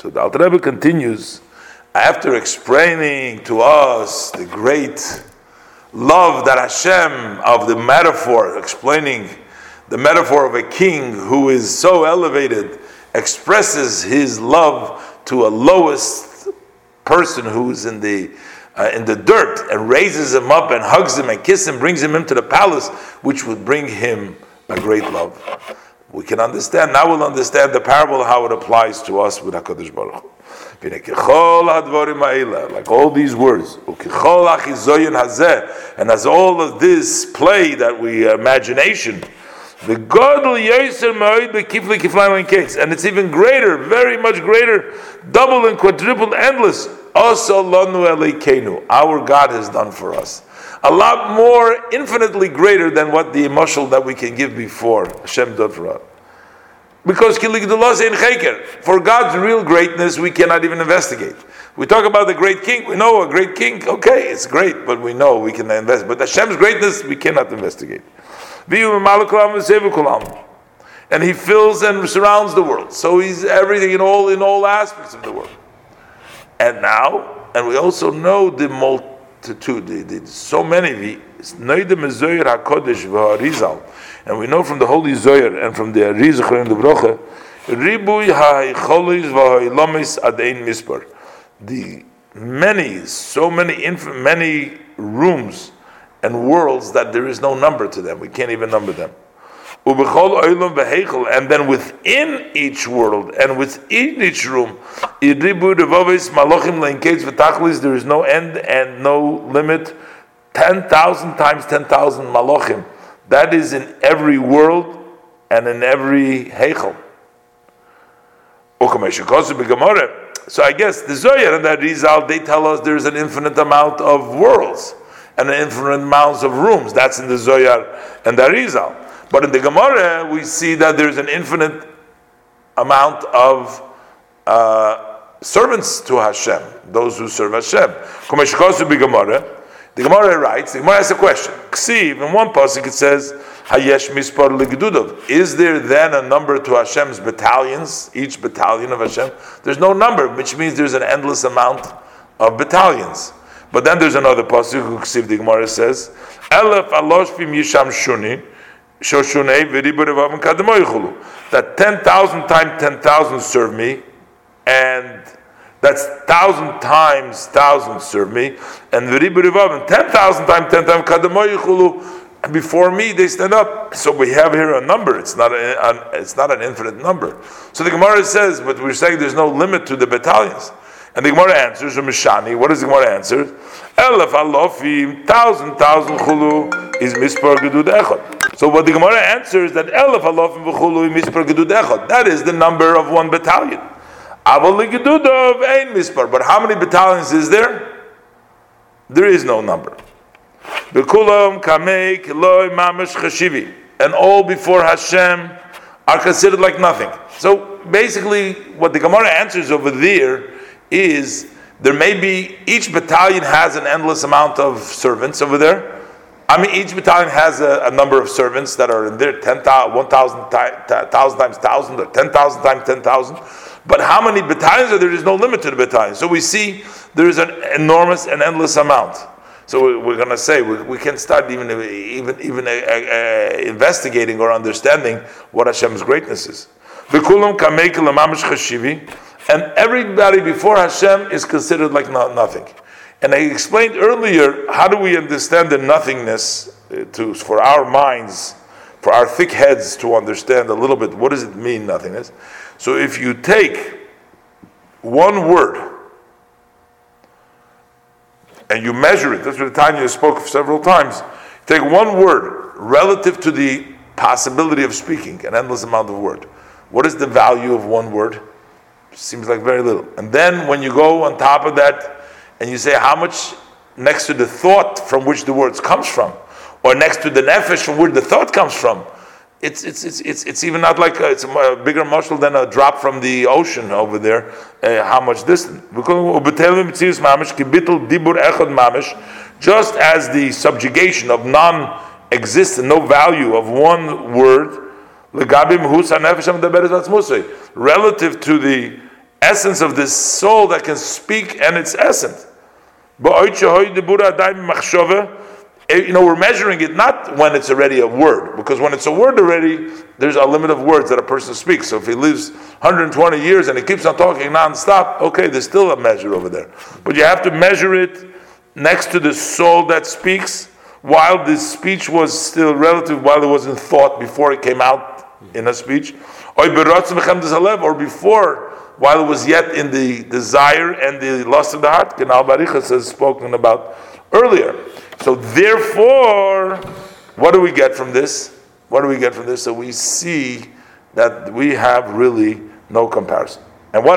So the Alter Rebbe continues, after explaining to us the great love that Hashem of the metaphor, explaining the metaphor of a king who is so elevated, expresses his love to a lowest person who's in the uh, in the dirt and raises him up and hugs him and kisses him, brings him into the palace, which would bring him a great love. We can understand, now we'll understand the parable, how it applies to us with HaKadosh Baruch. Like all these words, and as all of this play that we imagination, the case, and it's even greater, very much greater, double and quadruple, endless. Our God has done for us a lot more, infinitely greater than what the emotional that we can give before Hashem us. Because for God's real greatness, we cannot even investigate. We talk about the great king. We know a great king. Okay, it's great, but we know we can invest. But Hashem's greatness, we cannot investigate. And He fills and surrounds the world. So He's everything in all in all aspects of the world. And now, and we also know the multitude, the, the, so many, the and we know from the Holy Zohar and from the Arizal and the Brocha, Ribui ha'cholis v'ha'ilomis. The many, so many, many rooms and worlds that there is no number to them. We can't even number them. And then within each world and within each room, there is no end and no limit. 10,000 times 10,000 malachim. That is in every world and in every heichel. So I guess the Zohar and the Rizal, they tell us there's an infinite amount of worlds and an infinite amount of rooms. That's in the Zohar and the Rizal. But in the Gemara, we see that there's an infinite amount of uh, servants to Hashem, those who serve Hashem. The Gemara writes, the Gemara asks a question. Ksiv, in one passage it says, Hayesh mispar. Is there then a number to Hashem's battalions, each battalion of Hashem? There's no number, which means there's an endless amount of battalions. But then there's another passage, Ksiv, the Gemara says, Elef alofim yisham shuni, that 10,000 times 10,000 serve me, and that's thousand times thousand serve me, and ten thousand times ten times kadamoyichulu. Before me, they stand up. So we have here a number. It's not a, an, it's not an infinite number. So the Gemara says, but we're saying there's no limit to the battalions. And the Gemara answers, Mishani, what does the Gemara answer? Elef alofim, thousand, thousand chulu is mispar gedud echad. So what the Gemara answers that elef alofim v'chulu is mispar gedud echad. That is the number of one battalion. Avol gedudov ein mispar. But how many battalions is there? There is no number. Bekulam kamei kiloi mamash chashivi. And all before Hashem are considered like nothing. So basically, what the Gemara answers over there is there may be each battalion has an endless amount of servants over there. I mean, each battalion has a, a number of servants that are in there 10,000, 1,000 times 1,000, or 10,000 times 10,000. But how many battalions are there? There's no limit to the battalions. So we see there is an enormous and endless amount. So we're going to say we, we can start even even even uh, uh, investigating or understanding what Hashem's greatness is. And everybody before Hashem is considered like nothing. And I explained earlier how do we understand the nothingness uh, to for our minds, for our thick heads to understand a little bit what does it mean nothingness. So if you take one word and you measure it, that's what Tanya spoke several times. Take one word relative to the possibility of speaking, an endless amount of word. What is the value of one word? Seems like very little. And then when you go on top of that and you say how much next to the thought from which the words comes from, or next to the nefesh from where the thought comes from, it's, it's, it's, it's, it's even not like a, it's a bigger muscle than a drop from the ocean over there. Uh, how much distance. Just as the subjugation of non-existent, no value of one word, relative to the essence of this soul that can speak and its essence. Eh, you know, we're measuring it not when it's already a word, because when it's a word already, there's a limit of words that a person speaks. So if he lives 120 years and he keeps on talking non-stop, okay, there's still a measure over there. But you have to measure it next to the soul that speaks, while this speech was still relative, while it was in thought before it came out in a speech, or before, while it was yet in the desire and the lust of the heart, Kenal Barichas has spoken about earlier. So therefore, what do we get from this? What do we get from this? So we see that we have really no comparison. And what